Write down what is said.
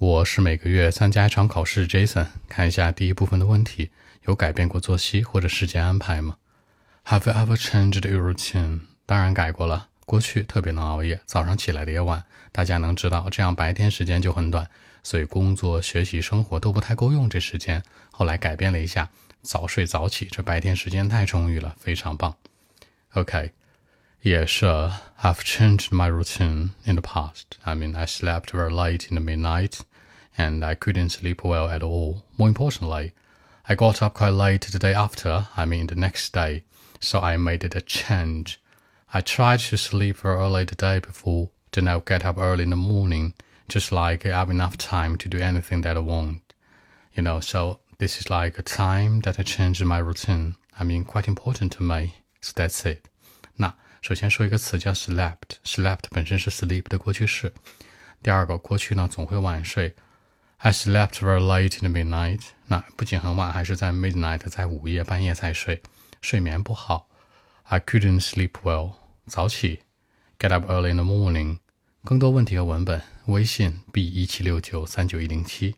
我是每个月参加一场考试，Jason。看一下第一部分的问题：有改变过作息或者时间安排吗？Have you ever changed your routine？当然改过了。过去特别能熬夜，早上起来的也晚。大家能知道，这样白天时间就很短，所以工作、学习、生活都不太够用这时间。后来改变了一下，早睡早起，这白天时间太充裕了，非常棒。OK。Yes, uh, I've changed my routine in the past. I mean, I slept very late in the midnight and I couldn't sleep well at all. More importantly, I got up quite late the day after, I mean the next day, so I made it a change. I tried to sleep very early the day before, then I'll get up early in the morning, just like I have enough time to do anything that I want. You know, so this is like a time that I changed my routine. I mean, quite important to me. So that's it. 那首先说一个词叫 slept，slept 本身是 sleep 的过去式。第二个，过去呢总会晚睡。 I slept very late in the midnight。那不仅很晚，还是在 midnight，在午夜半夜才睡，睡眠不好。I couldn't sleep well。早起，get up early in the morning。更多问题和文本，微信 b 一七六九三九一零七。